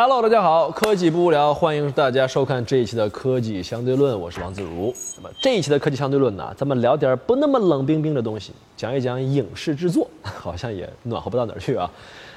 Hello，大家好，科技不无聊，欢迎大家收看这一期的科技相对论，我是王自如。那么这一期的科技相对论呢，咱们聊点不那么冷冰冰的东西，讲一讲影视制作，好像也暖和不到哪儿去啊。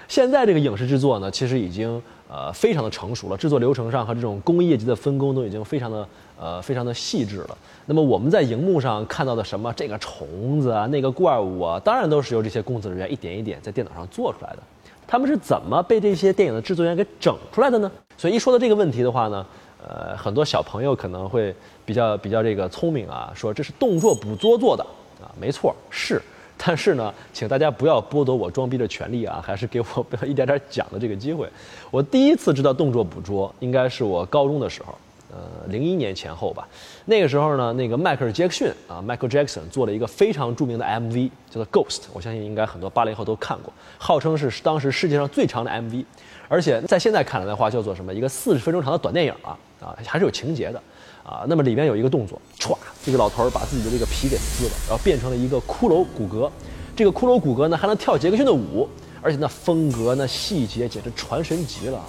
现在这个影视制作呢，其实已经呃非常的成熟了，制作流程上和这种工业级的分工都已经非常的呃非常的细致了。那么我们在荧幕上看到的什么这个虫子啊，那个怪物啊，当然都是由这些工作人员一点一点在电脑上做出来的。他们是怎么被这些电影的制作人给整出来的呢？所以一说到这个问题的话呢，呃，很多小朋友可能会比较比较这个聪明啊，说这是动作捕捉做的啊，没错是，但是呢，请大家不要剥夺我装逼的权利啊，还是给我 一点点讲的这个机会。我第一次知道动作捕捉，应该是我高中的时候。呃，零一年前后吧，那个时候呢，那个迈克尔·杰克逊啊，Michael Jackson 做了一个非常著名的 MV，叫做《Ghost》，我相信应该很多八零后都看过，号称是当时世界上最长的 MV，而且在现在看来的话，叫做什么？一个四十分钟长的短电影啊，啊，还是有情节的，啊，那么里面有一个动作，歘，这个老头儿把自己的这个皮给撕了，然后变成了一个骷髅骨骼，这个骷髅骨骼呢还能跳杰克逊的舞，而且那风格、那细节简直传神极了啊！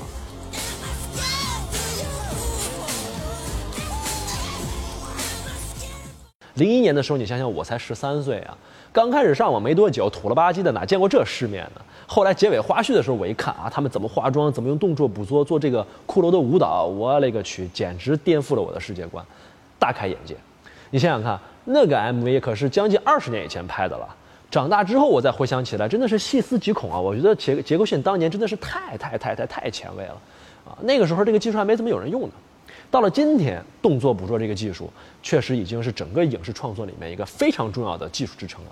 零一年的时候，你想想，我才十三岁啊，刚开始上网没多久，土了吧唧的，哪见过这世面呢？后来结尾花絮的时候，我一看啊，他们怎么化妆，怎么用动作捕捉做这个骷髅的舞蹈，我勒个去，简直颠覆了我的世界观，大开眼界。你想想看，那个 MV 可是将近二十年以前拍的了，长大之后我再回想起来，真的是细思极恐啊！我觉得杰杰克逊当年真的是太太太太太前卫了，啊，那个时候这个技术还没怎么有人用呢。到了今天，动作捕捉这个技术确实已经是整个影视创作里面一个非常重要的技术支撑了。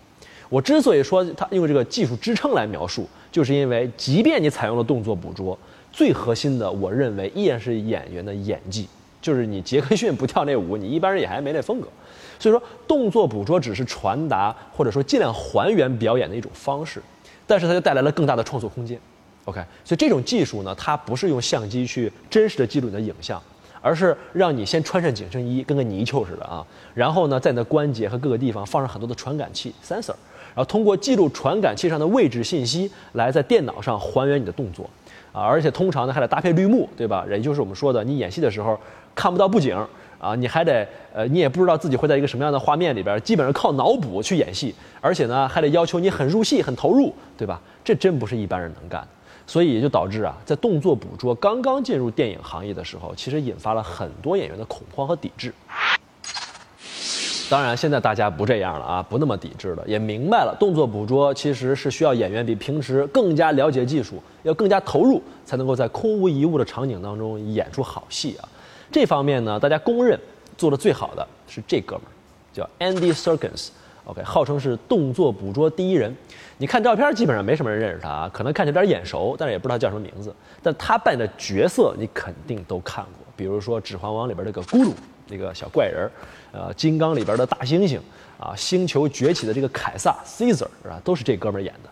我之所以说它用这个技术支撑来描述，就是因为即便你采用了动作捕捉，最核心的，我认为依然是演员的演技。就是你杰克逊不跳那舞，你一般人也还没那风格。所以说，动作捕捉只是传达或者说尽量还原表演的一种方式，但是它就带来了更大的创作空间。OK，所以这种技术呢，它不是用相机去真实的记录你的影像。而是让你先穿上紧身衣，跟个泥鳅似的啊，然后呢，在你的关节和各个地方放上很多的传感器 （sensor），然后通过记录传感器上的位置信息，来在电脑上还原你的动作，啊，而且通常呢还得搭配绿幕，对吧？也就是我们说的，你演戏的时候看不到布景啊，你还得呃，你也不知道自己会在一个什么样的画面里边，基本上靠脑补去演戏，而且呢还得要求你很入戏、很投入，对吧？这真不是一般人能干的。所以也就导致啊，在动作捕捉刚刚进入电影行业的时候，其实引发了很多演员的恐慌和抵制。当然，现在大家不这样了啊，不那么抵制了，也明白了动作捕捉其实是需要演员比平时更加了解技术，要更加投入，才能够在空无一物的场景当中演出好戏啊。这方面呢，大家公认做的最好的是这哥们儿，叫 Andy Serkis。OK，号称是动作捕捉第一人。你看照片，基本上没什么人认识他啊，可能看起来有点眼熟，但是也不知道叫什么名字。但他扮的角色，你肯定都看过，比如说《指环王》里边那个咕噜那个小怪人，呃，《金刚》里边的大猩猩，啊，《星球崛起》的这个凯撒 Caesar 啊？都是这哥们演的。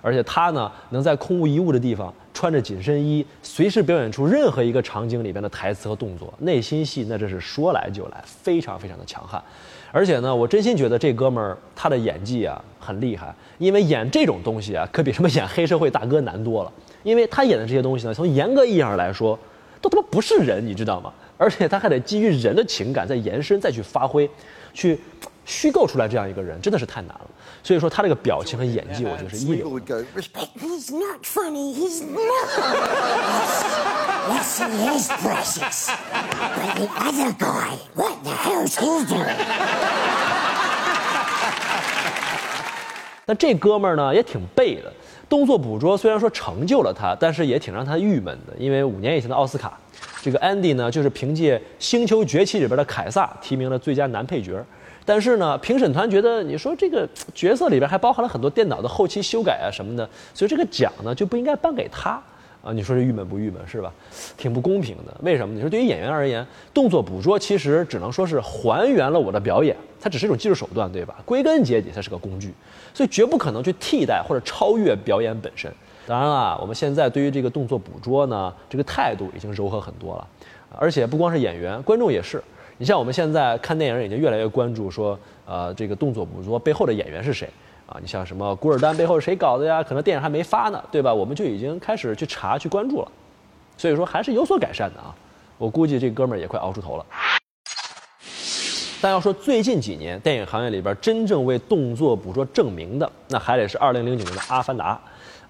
而且他呢，能在空无一物的地方穿着紧身衣，随时表演出任何一个场景里边的台词和动作，内心戏那真是说来就来，非常非常的强悍。而且呢，我真心觉得这哥们儿他的演技啊很厉害，因为演这种东西啊，可比什么演黑社会大哥难多了。因为他演的这些东西呢，从严格意义上来说，都他妈不是人，你知道吗？而且他还得基于人的情感再延伸再去发挥，去虚构出来这样一个人，真的是太难了。所以说他这个表情和演技，我觉得是一流。Yes, he is precious. But the other guy, what the hell's he doing? 那这哥们儿呢，也挺背的。动作捕捉虽然说成就了他，但是也挺让他郁闷的。因为五年以前的奥斯卡，这个 Andy 呢，就是凭借《星球崛起》里边的凯撒提名了最佳男配角。但是呢，评审团觉得你说这个角色里边还包含了很多电脑的后期修改啊什么的，所以这个奖呢就不应该颁给他。啊，你说这郁闷不郁闷是吧？挺不公平的。为什么？你说对于演员而言，动作捕捉其实只能说是还原了我的表演，它只是一种技术手段，对吧？归根结底，它是个工具，所以绝不可能去替代或者超越表演本身。当然了，我们现在对于这个动作捕捉呢，这个态度已经柔和很多了，而且不光是演员，观众也是。你像我们现在看电影，已经越来越关注说，呃，这个动作捕捉背后的演员是谁。啊，你像什么古尔丹背后谁搞的呀？可能电影还没发呢，对吧？我们就已经开始去查去关注了。所以说还是有所改善的啊。我估计这哥们儿也快熬出头了。但要说最近几年电影行业里边真正为动作捕捉证明的，那还得是2009年的《阿凡达》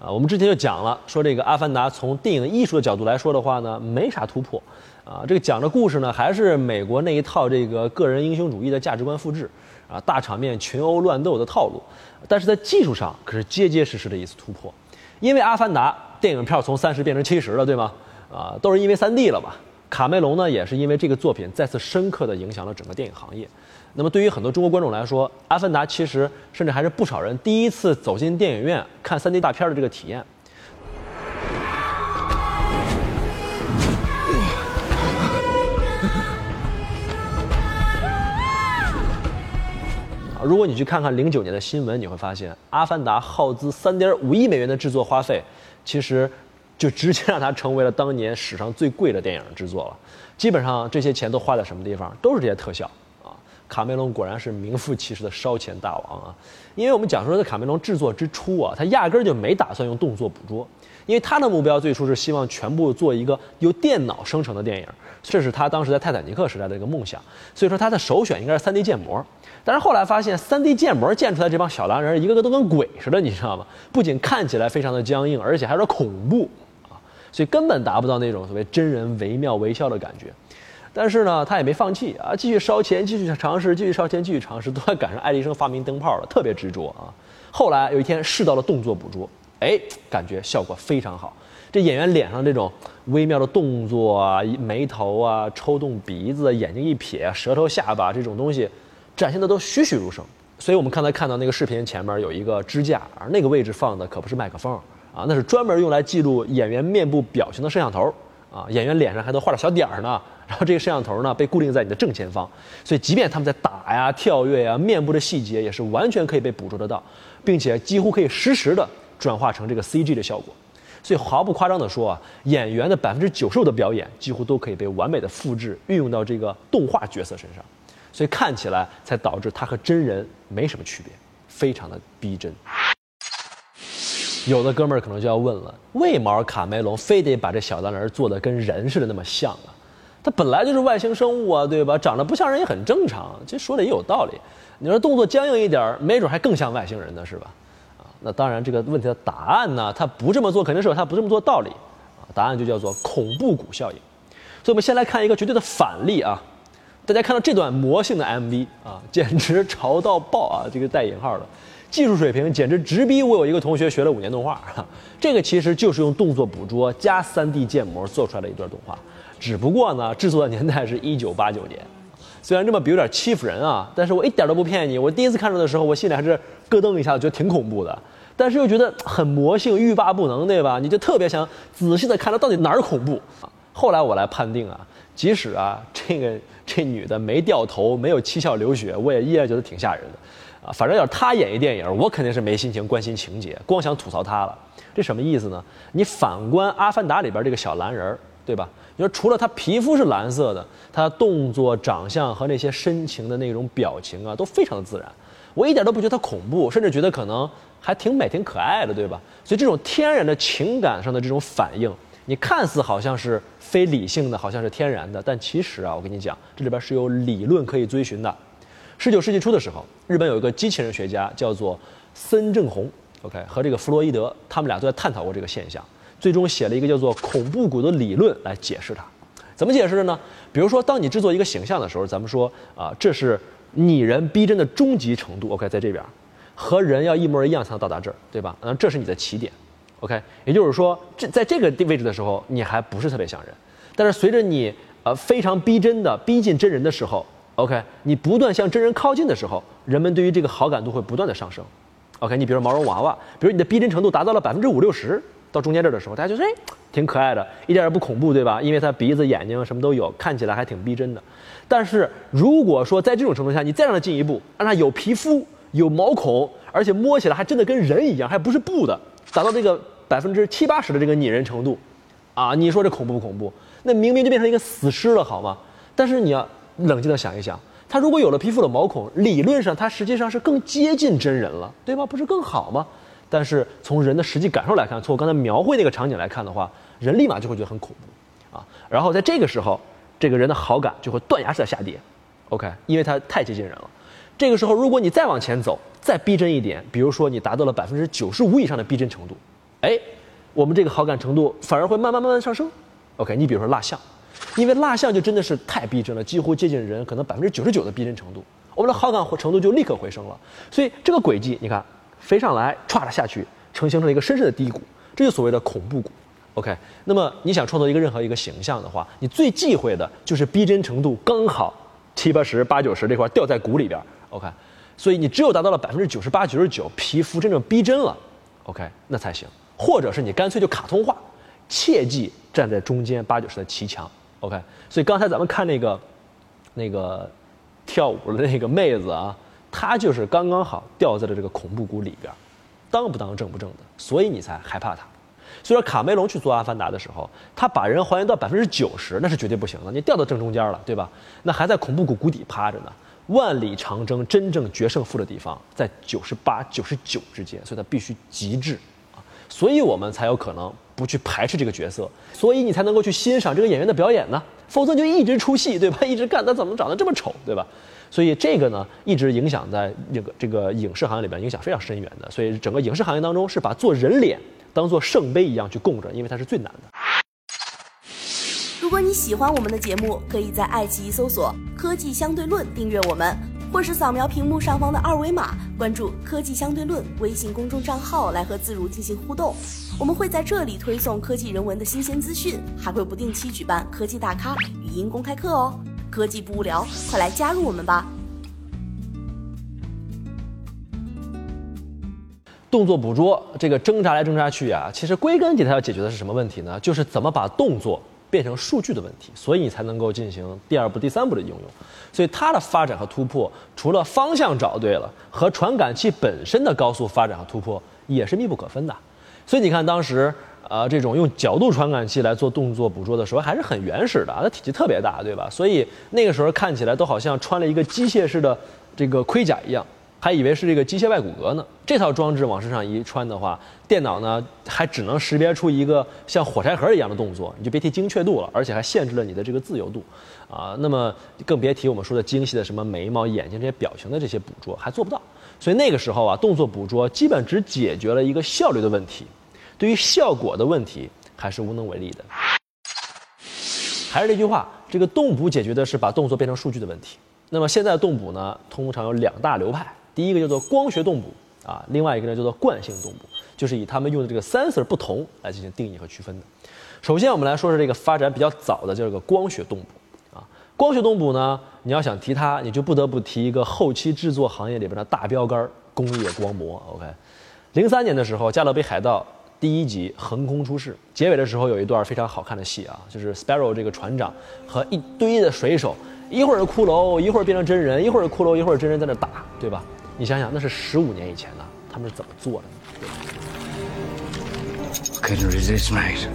啊。我们之前就讲了，说这个《阿凡达》从电影艺术的角度来说的话呢，没啥突破啊。这个讲的故事呢，还是美国那一套这个个人英雄主义的价值观复制啊，大场面群殴乱斗的套路。但是在技术上可是结结实实的一次突破，因为《阿凡达》电影票从三十变成七十了，对吗？啊，都是因为 3D 了吧？卡梅隆呢，也是因为这个作品再次深刻地影响了整个电影行业。那么，对于很多中国观众来说，《阿凡达》其实甚至还是不少人第一次走进电影院看 3D 大片的这个体验。如果你去看看零九年的新闻，你会发现，《阿凡达》耗资三点五亿美元的制作花费，其实。就直接让它成为了当年史上最贵的电影制作了，基本上这些钱都花在什么地方？都是这些特效啊！卡梅隆果然是名副其实的烧钱大王啊！因为我们讲说，在卡梅隆制作之初啊，他压根儿就没打算用动作捕捉，因为他的目标最初是希望全部做一个由电脑生成的电影，这是他当时在泰坦尼克时代的一个梦想。所以说他的首选应该是 3D 建模，但是后来发现 3D 建模建出来这帮小蓝人，一个个都跟鬼似的，你知道吗？不仅看起来非常的僵硬，而且还有点恐怖啊。所以根本达不到那种所谓真人惟妙惟肖的感觉，但是呢，他也没放弃啊，继续烧钱，继续尝试，继续烧钱，继续尝试，都快赶上爱迪生发明灯泡了，特别执着啊。后来有一天试到了动作捕捉，哎，感觉效果非常好。这演员脸上这种微妙的动作啊，眉头啊，抽动鼻子，眼睛一撇，舌头下巴这种东西，展现的都栩栩如生。所以我们刚才看到那个视频前面有一个支架，而那个位置放的可不是麦克风。啊，那是专门用来记录演员面部表情的摄像头啊，演员脸上还都画了小点儿呢。然后这个摄像头呢被固定在你的正前方，所以即便他们在打呀、跳跃呀，面部的细节也是完全可以被捕捉得到，并且几乎可以实时的转化成这个 CG 的效果。所以毫不夸张地说啊，演员的百分之九十的表演几乎都可以被完美的复制运用到这个动画角色身上，所以看起来才导致它和真人没什么区别，非常的逼真。有的哥们儿可能就要问了：为毛卡梅隆非得把这小蓝人做的跟人似的那么像啊？他本来就是外星生物啊，对吧？长得不像人也很正常。其实说的也有道理。你说动作僵硬一点，没准还更像外星人呢，是吧？那当然这个问题的答案呢，他不这么做肯定是有他不这么做的道理啊。答案就叫做恐怖谷效应。所以我们先来看一个绝对的反例啊。大家看到这段魔性的 MV 啊，简直潮到爆啊！这个带引号的。技术水平简直直逼我有一个同学学了五年动画，这个其实就是用动作捕捉加 3D 建模做出来的一段动画，只不过呢，制作的年代是一九八九年。虽然这么比有点欺负人啊，但是我一点都不骗你，我第一次看到的时候，我心里还是咯噔一下，觉得挺恐怖的，但是又觉得很魔性，欲罢不能，对吧？你就特别想仔细的看它到底哪儿恐怖。后来我来判定啊，即使啊这个这女的没掉头，没有七窍流血，我也依然觉得挺吓人的。啊，反正要是她演一电影，我肯定是没心情关心情节，光想吐槽她了。这什么意思呢？你反观《阿凡达》里边这个小蓝人，对吧？你说除了他皮肤是蓝色的，他动作、长相和那些深情的那种表情啊，都非常的自然。我一点都不觉得他恐怖，甚至觉得可能还挺美、挺可爱的，对吧？所以这种天然的情感上的这种反应，你看似好像是非理性的，好像是天然的，但其实啊，我跟你讲，这里边是有理论可以追寻的。十九世纪初的时候，日本有一个机器人学家叫做森正弘，OK，和这个弗洛伊德，他们俩都在探讨过这个现象，最终写了一个叫做恐怖谷的理论来解释它。怎么解释的呢？比如说，当你制作一个形象的时候，咱们说啊，这是拟人逼真的终极程度，OK，在这边，和人要一模一样才能到达这儿，对吧？嗯，这是你的起点，OK，也就是说，这在这个位置的时候，你还不是特别像人，但是随着你呃非常逼真的逼近真人的时候。OK，你不断向真人靠近的时候，人们对于这个好感度会不断的上升。OK，你比如毛绒娃娃，比如你的逼真程度达到了百分之五六十，到中间这儿的时候，大家就说哎，挺可爱的，一点也不恐怖，对吧？因为它鼻子、眼睛什么都有，看起来还挺逼真的。但是如果说在这种程度下，你再让它进一步，让它有皮肤、有毛孔，而且摸起来还真的跟人一样，还不是布的，达到这个百分之七八十的这个拟人程度，啊，你说这恐怖不恐怖？那明明就变成一个死尸了，好吗？但是你要。冷静的想一想，他如果有了皮肤的毛孔，理论上他实际上是更接近真人了，对吧？不是更好吗？但是从人的实际感受来看，从我刚才描绘那个场景来看的话，人立马就会觉得很恐怖。啊。然后在这个时候，这个人的好感就会断崖式的下跌，OK，因为他太接近人了。这个时候，如果你再往前走，再逼真一点，比如说你达到了百分之九十五以上的逼真程度，哎，我们这个好感程度反而会慢慢慢慢上升。OK，你比如说蜡像，因为蜡像就真的是太逼真了，几乎接近人可能百分之九十九的逼真程度，我们的好感程度就立刻回升了。所以这个轨迹，你看飞上来，歘的下去，呈形成了一个深深的低谷，这就所谓的恐怖谷。OK，那么你想创造一个任何一个形象的话，你最忌讳的就是逼真程度刚好七八十、八九十这块掉在谷里边。OK，所以你只有达到了百分之九十八、九十九，皮肤真正逼真了，OK，那才行。或者是你干脆就卡通化，切记站在中间八九十的骑墙。OK，所以刚才咱们看那个那个跳舞的那个妹子啊，他就是刚刚好掉在了这个恐怖谷里边，当不当正不正的，所以你才害怕他。所以说卡梅隆去做《阿凡达》的时候，他把人还原到百分之九十，那是绝对不行的。你掉到正中间了，对吧？那还在恐怖谷谷底趴着呢。万里长征真正决胜负的地方在九十八、九十九之间，所以他必须极致啊，所以我们才有可能不去排斥这个角色，所以你才能够去欣赏这个演员的表演呢，否则就一直出戏，对吧？一直干他怎么长得这么丑，对吧？所以这个呢，一直影响在这个这个影视行业里边影响非常深远的，所以整个影视行业当中是把做人脸当做圣杯一样去供着，因为它是最难的。如果你喜欢我们的节目，可以在爱奇艺搜索“科技相对论”订阅我们，或是扫描屏幕上方的二维码关注“科技相对论”微信公众账号来和自如进行互动。我们会在这里推送科技人文的新鲜资讯，还会不定期举办科技大咖语音公开课哦。科技不无聊，快来加入我们吧！动作捕捉这个挣扎来挣扎去啊，其实归根结底要解决的是什么问题呢？就是怎么把动作。变成数据的问题，所以你才能够进行第二步、第三步的应用。所以它的发展和突破，除了方向找对了，和传感器本身的高速发展和突破也是密不可分的。所以你看，当时呃这种用角度传感器来做动作捕捉的时候，还是很原始的，它体积特别大，对吧？所以那个时候看起来都好像穿了一个机械式的这个盔甲一样。还以为是这个机械外骨骼呢。这套装置往身上一穿的话，电脑呢还只能识别出一个像火柴盒一样的动作，你就别提精确度了，而且还限制了你的这个自由度，啊，那么更别提我们说的精细的什么眉毛、眼睛这些表情的这些捕捉还做不到。所以那个时候啊，动作捕捉基本只解决了一个效率的问题，对于效果的问题还是无能为力的。还是那句话，这个动捕解决的是把动作变成数据的问题。那么现在的动捕呢，通常有两大流派。第一个叫做光学动捕啊，另外一个呢叫做惯性动捕，就是以他们用的这个 sensor 不同来进行定义和区分的。首先，我们来说说这个发展比较早的，叫个光学动捕啊。光学动捕呢，你要想提它，你就不得不提一个后期制作行业里边的大标杆——工业光魔。OK，零三年的时候，《加勒比海盗》第一集横空出世，结尾的时候有一段非常好看的戏啊，就是 Sparrow 这个船长和一堆的水手，一会儿骷髅，一会儿变成真人，一会儿骷髅，一会儿真人在那打，对吧？你想想，那是十五年以前呢，他们是怎么做的呢？Couldn't resist, mate。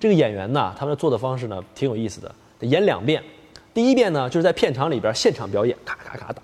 这个演员呢，他们做的方式呢，挺有意思的。演两遍，第一遍呢，就是在片场里边现场表演，咔咔咔打；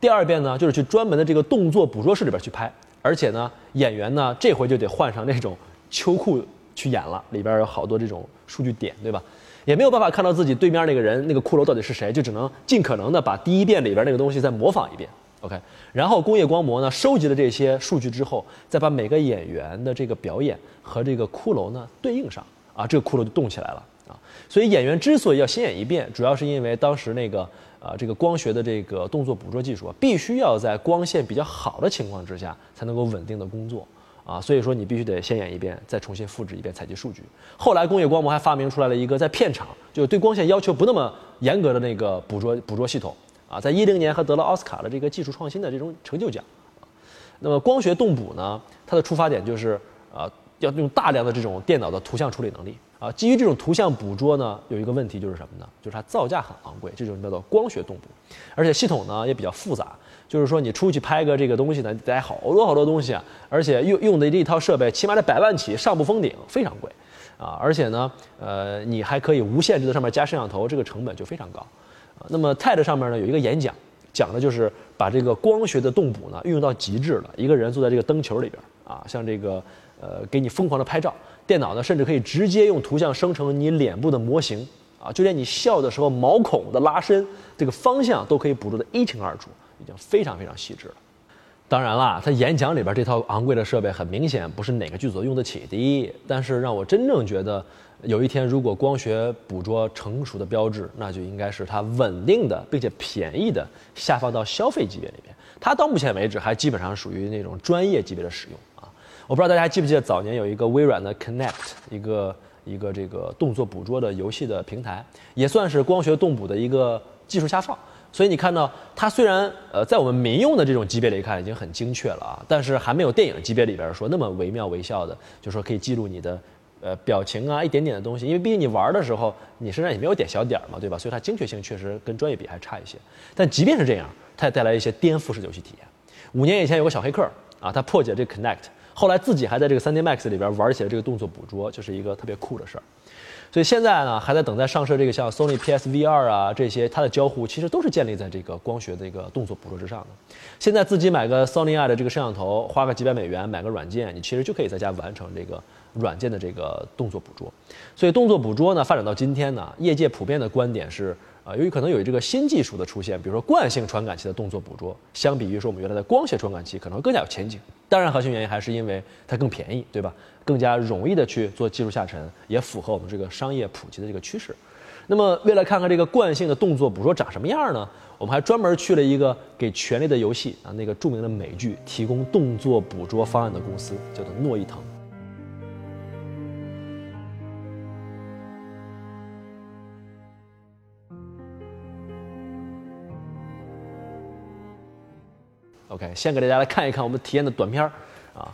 第二遍呢，就是去专门的这个动作捕捉室里边去拍，而且呢，演员呢，这回就得换上那种秋裤去演了，里边有好多这种数据点，对吧？也没有办法看到自己对面那个人那个骷髅到底是谁，就只能尽可能的把第一遍里边那个东西再模仿一遍。OK，然后工业光魔呢收集了这些数据之后，再把每个演员的这个表演和这个骷髅呢对应上，啊，这个骷髅就动起来了啊。所以演员之所以要先演一遍，主要是因为当时那个啊这个光学的这个动作捕捉技术啊，必须要在光线比较好的情况之下才能够稳定的工作。啊，所以说你必须得先演一遍，再重新复制一遍采集数据。后来工业光魔还发明出来了一个在片场就对光线要求不那么严格的那个捕捉捕捉系统啊，在一零年还得了奥斯卡的这个技术创新的这种成就奖。那么光学动捕呢，它的出发点就是啊，要用大量的这种电脑的图像处理能力啊。基于这种图像捕捉呢，有一个问题就是什么呢？就是它造价很昂贵，这种叫做光学动捕，而且系统呢也比较复杂。就是说，你出去拍个这个东西呢，得好多好多东西啊，而且用用的这一套设备，起码得百万起，上不封顶，非常贵，啊，而且呢，呃，你还可以无限制的上面加摄像头，这个成本就非常高，啊，那么 TED 上面呢有一个演讲，讲的就是把这个光学的动捕呢运用到极致了，一个人坐在这个灯球里边，啊，像这个呃给你疯狂的拍照，电脑呢甚至可以直接用图像生成你脸部的模型啊，就连你笑的时候毛孔的拉伸这个方向都可以捕捉得一清二楚，已经非常非常细致了。当然啦，他演讲里边这套昂贵的设备很明显不是哪个剧组用得起的。但是让我真正觉得，有一天如果光学捕捉成熟的标志，那就应该是它稳定的并且便宜的下放到消费级别里面。它到目前为止还基本上属于那种专业级别的使用。我不知道大家还记不记得早年有一个微软的 Connect，一个一个这个动作捕捉的游戏的平台，也算是光学动捕的一个技术下放。所以你看到它虽然呃在我们民用的这种级别里看已经很精确了啊，但是还没有电影级别里边说那么惟妙惟肖的，就说可以记录你的呃表情啊一点点的东西，因为毕竟你玩的时候你身上也没有点小点儿嘛，对吧？所以它精确性确实跟专业比还差一些。但即便是这样，它也带来一些颠覆式的游戏体验。五年以前有个小黑客啊，他破解这 Connect，后来自己还在这个 3D Max 里边玩起了这个动作捕捉，就是一个特别酷的事儿。所以现在呢，还在等待上市这个像 Sony PSVR 啊这些，它的交互其实都是建立在这个光学的一个动作捕捉之上的。现在自己买个 Sony i 的这个摄像头，花个几百美元买个软件，你其实就可以在家完成这个软件的这个动作捕捉。所以动作捕捉呢，发展到今天呢，业界普遍的观点是。啊，由于可能有这个新技术的出现，比如说惯性传感器的动作捕捉，相比于说我们原来的光学传感器，可能更加有前景。当然，核心原因还是因为它更便宜，对吧？更加容易的去做技术下沉，也符合我们这个商业普及的这个趋势。那么，为了看看这个惯性的动作捕捉长什么样呢？我们还专门去了一个给《权力的游戏》啊那个著名的美剧提供动作捕捉方案的公司，叫做诺伊腾。OK，先给大家来看一看我们体验的短片儿啊。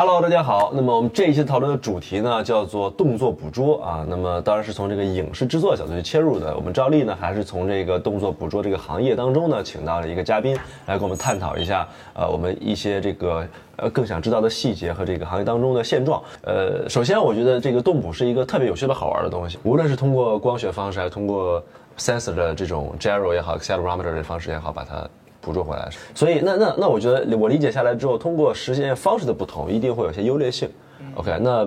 Hello，大家好。那么我们这一期讨论的主题呢，叫做动作捕捉啊。那么当然是从这个影视制作角度去切入的。我们照例呢，还是从这个动作捕捉这个行业当中呢，请到了一个嘉宾来跟我们探讨一下，呃，我们一些这个呃更想知道的细节和这个行业当中的现状。呃，首先我觉得这个动捕是一个特别有趣的好玩的东西，无论是通过光学方式，还是通过 sensor 的这种 gyro 也好，accelerometer 的方式也好，把它。捕捉回来，所以那那那我觉得我理解下来之后，通过实现方式的不同，一定会有些优劣性。OK，那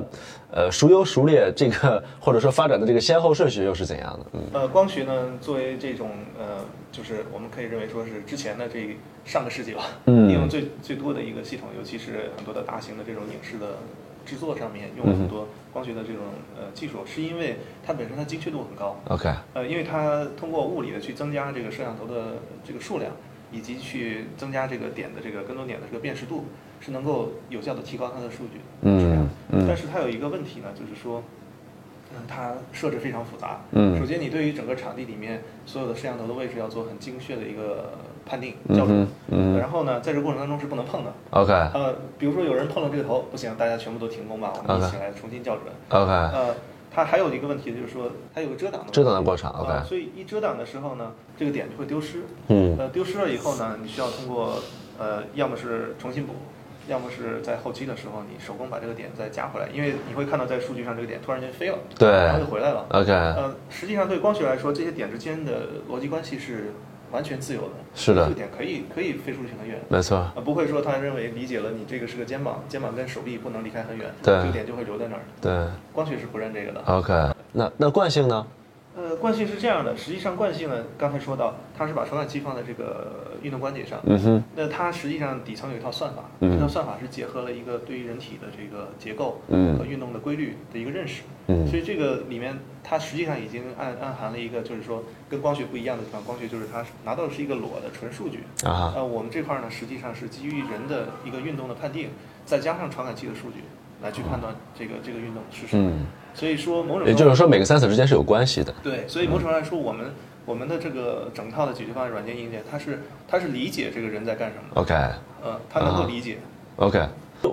呃孰优孰劣，这个或者说发展的这个先后顺序又是怎样的？嗯，呃，光学呢，作为这种呃，就是我们可以认为说是之前的这上个世纪吧，嗯，应用最最多的一个系统，尤其是很多的大型的这种影视的制作上面用了很多光学的这种呃技术，是因为它本身它精确度很高。OK，呃，因为它通过物理的去增加这个摄像头的这个数量。以及去增加这个点的这个跟踪点的这个辨识度，是能够有效的提高它的数据质量。但是它有一个问题呢，就是说，嗯，它设置非常复杂。嗯。首先，你对于整个场地里面所有的摄像头的位置要做很精确的一个判定校准。嗯。然后呢，在这过程当中是不能碰的。OK。呃，比如说有人碰了这个头，不行，大家全部都停工吧，我们一起来重新校准。OK。呃。它还有一个问题，就是说它有个遮挡的遮挡的过程，OK，所以一遮挡的时候呢，这个点就会丢失。嗯，呃，丢失了以后呢，你需要通过呃，要么是重新补，要么是在后期的时候你手工把这个点再加回来，因为你会看到在数据上这个点突然间飞了，对，然后就回来了，OK。呃，实际上对光学来说，这些点之间的逻辑关系是。完全自由的，是的，这个点可以可以飞出去很远，没错，呃，不会说他认为理解了你这个是个肩膀，肩膀跟手臂不能离开很远，对，这个点就会留在那儿，对，光学是不认这个的，OK，那那惯性呢？呃，惯性是这样的，实际上惯性呢，刚才说到，它是把传感器放在这个运动关节上，嗯哼，那它实际上底层有一套算法，这套算法是结合了一个对于人体的这个结构和运动的规律的一个认识，嗯，所以这个里面它实际上已经暗暗含了一个，就是说跟光学不一样的地方，光学就是它拿到的是一个裸的纯数据，啊，呃，我们这块呢实际上是基于人的一个运动的判定，再加上传感器的数据。来去判断这个这个运动是什么。所以说某种也就是说每个 sensor 之间是有关系的。对，所以某种来说，我们我们的这个整套的解决方案软件硬件，它是它是理解这个人在干什么。OK。嗯，它能够理解。OK。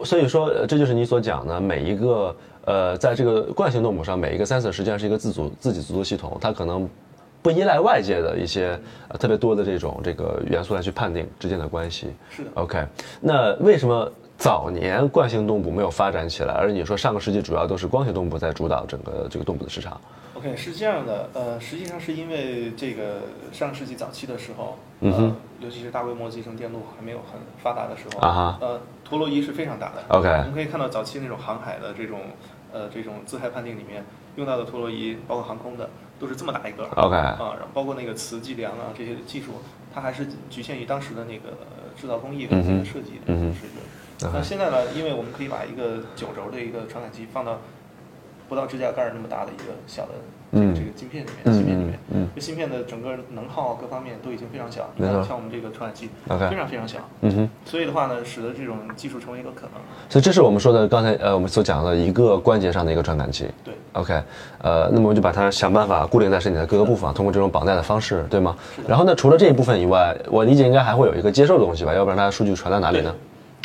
所以说，这就是你所讲的每一个呃，在这个惯性动物上，每一个 sensor 实际上是一个自主自己自足系统，它可能不依赖外界的一些呃特别多的这种这个元素来去判定之间的关系。是的。OK。那为什么早年惯性动捕没有发展起来，而你说上个世纪主要都是光学动捕在主导整个这个动捕的市场？OK，是这样的，呃，实际上是因为这个上个世纪早期的时候，呃，尤其是大规模集成电路还没有很发达的时候，啊哈，呃。陀螺仪是非常大的。OK，我们可以看到早期那种航海的这种，呃，这种姿态判定里面用到的陀螺仪，包括航空的，都是这么大一个。OK，啊，然后包括那个磁计量啊这些技术，它还是局限于当时的那个制造工艺和设计的水准。那现在呢，因为我们可以把一个九轴的一个传感器放到不到指甲盖那么大的一个小的。这个，这个芯片里面，芯片里面，嗯，这芯片的整个能耗各方面都已经非常小。你看，像我们这个传感器非常非常小。嗯哼。所以的话呢，使得这种技术成为一个可能。所以这是我们说的刚才呃我们所讲的一个关节上的一个传感器。对。OK，呃，那么我们就把它想办法固定在身体的各个部分，通过这种绑带的方式，对吗？然后呢，除了这一部分以外，我理解应该还会有一个接受的东西吧？要不然它数据传到哪里呢？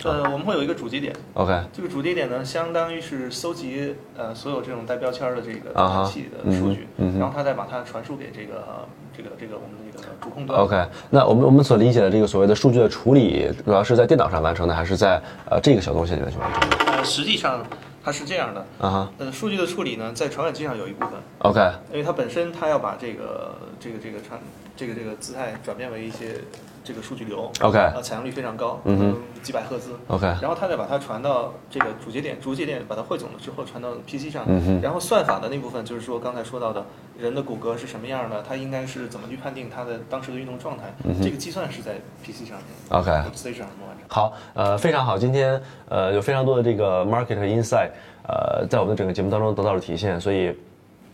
呃，我们会有一个主节点。OK，这个主节点呢，相当于是搜集呃所有这种带标签的这个传感器的数据，然后它再把它传输给这个这个这个我们的这个主控端。OK，那我们我们所理解的这个所谓的数据的处理，主要是在电脑上完成的，还是在呃这个小东西里面去完成？的？呃，实际上它是这样的。啊哈。呃，数据的处理呢，在传感器上有一部分。OK。因为它本身它要把这个这个这个传这个这个姿态转变为一些。这个数据流，OK，呃，采样率非常高，嗯几百赫兹，OK，然后它再把它传到这个主节点，主节点把它汇总了之后传到 PC 上，嗯然后算法的那部分就是说刚才说到的人的骨骼是什么样的，它应该是怎么去判定它的当时的运动状态，这个计算是在 PC 上面，OK，PC 上完成。好，呃，非常好，今天呃有非常多的这个 market 和 insight，呃，在我们的整个节目当中得到了体现，所以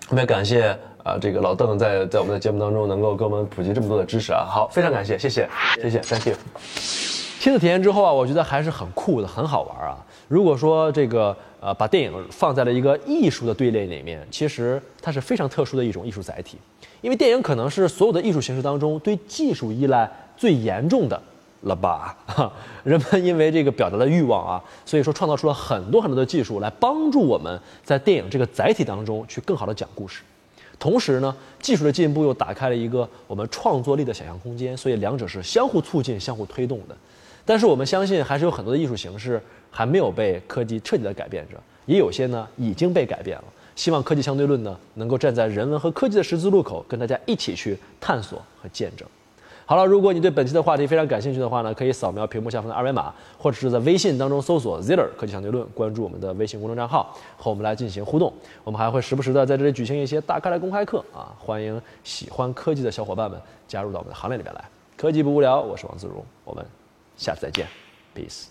特别感谢。啊，这个老邓在在我们的节目当中能够给我们普及这么多的知识啊，好，非常感谢，谢谢，谢谢，Thank you。亲自体验之后啊，我觉得还是很酷的，很好玩啊。如果说这个呃把电影放在了一个艺术的队列里面，其实它是非常特殊的一种艺术载体，因为电影可能是所有的艺术形式当中对技术依赖最严重的了吧？人们因为这个表达的欲望啊，所以说创造出了很多很多的技术来帮助我们在电影这个载体当中去更好的讲故事。同时呢，技术的进步又打开了一个我们创作力的想象空间，所以两者是相互促进、相互推动的。但是我们相信，还是有很多的艺术形式还没有被科技彻底的改变着，也有些呢已经被改变了。希望科技相对论呢，能够站在人文和科技的十字路口，跟大家一起去探索和见证。好了，如果你对本期的话题非常感兴趣的话呢，可以扫描屏幕下方的二维码，或者是在微信当中搜索 Ziller 科技相对论，关注我们的微信公众账号，和我们来进行互动。我们还会时不时的在这里举行一些大咖的公开课啊，欢迎喜欢科技的小伙伴们加入到我们的行列里面来。科技不无聊，我是王自如，我们下次再见，peace。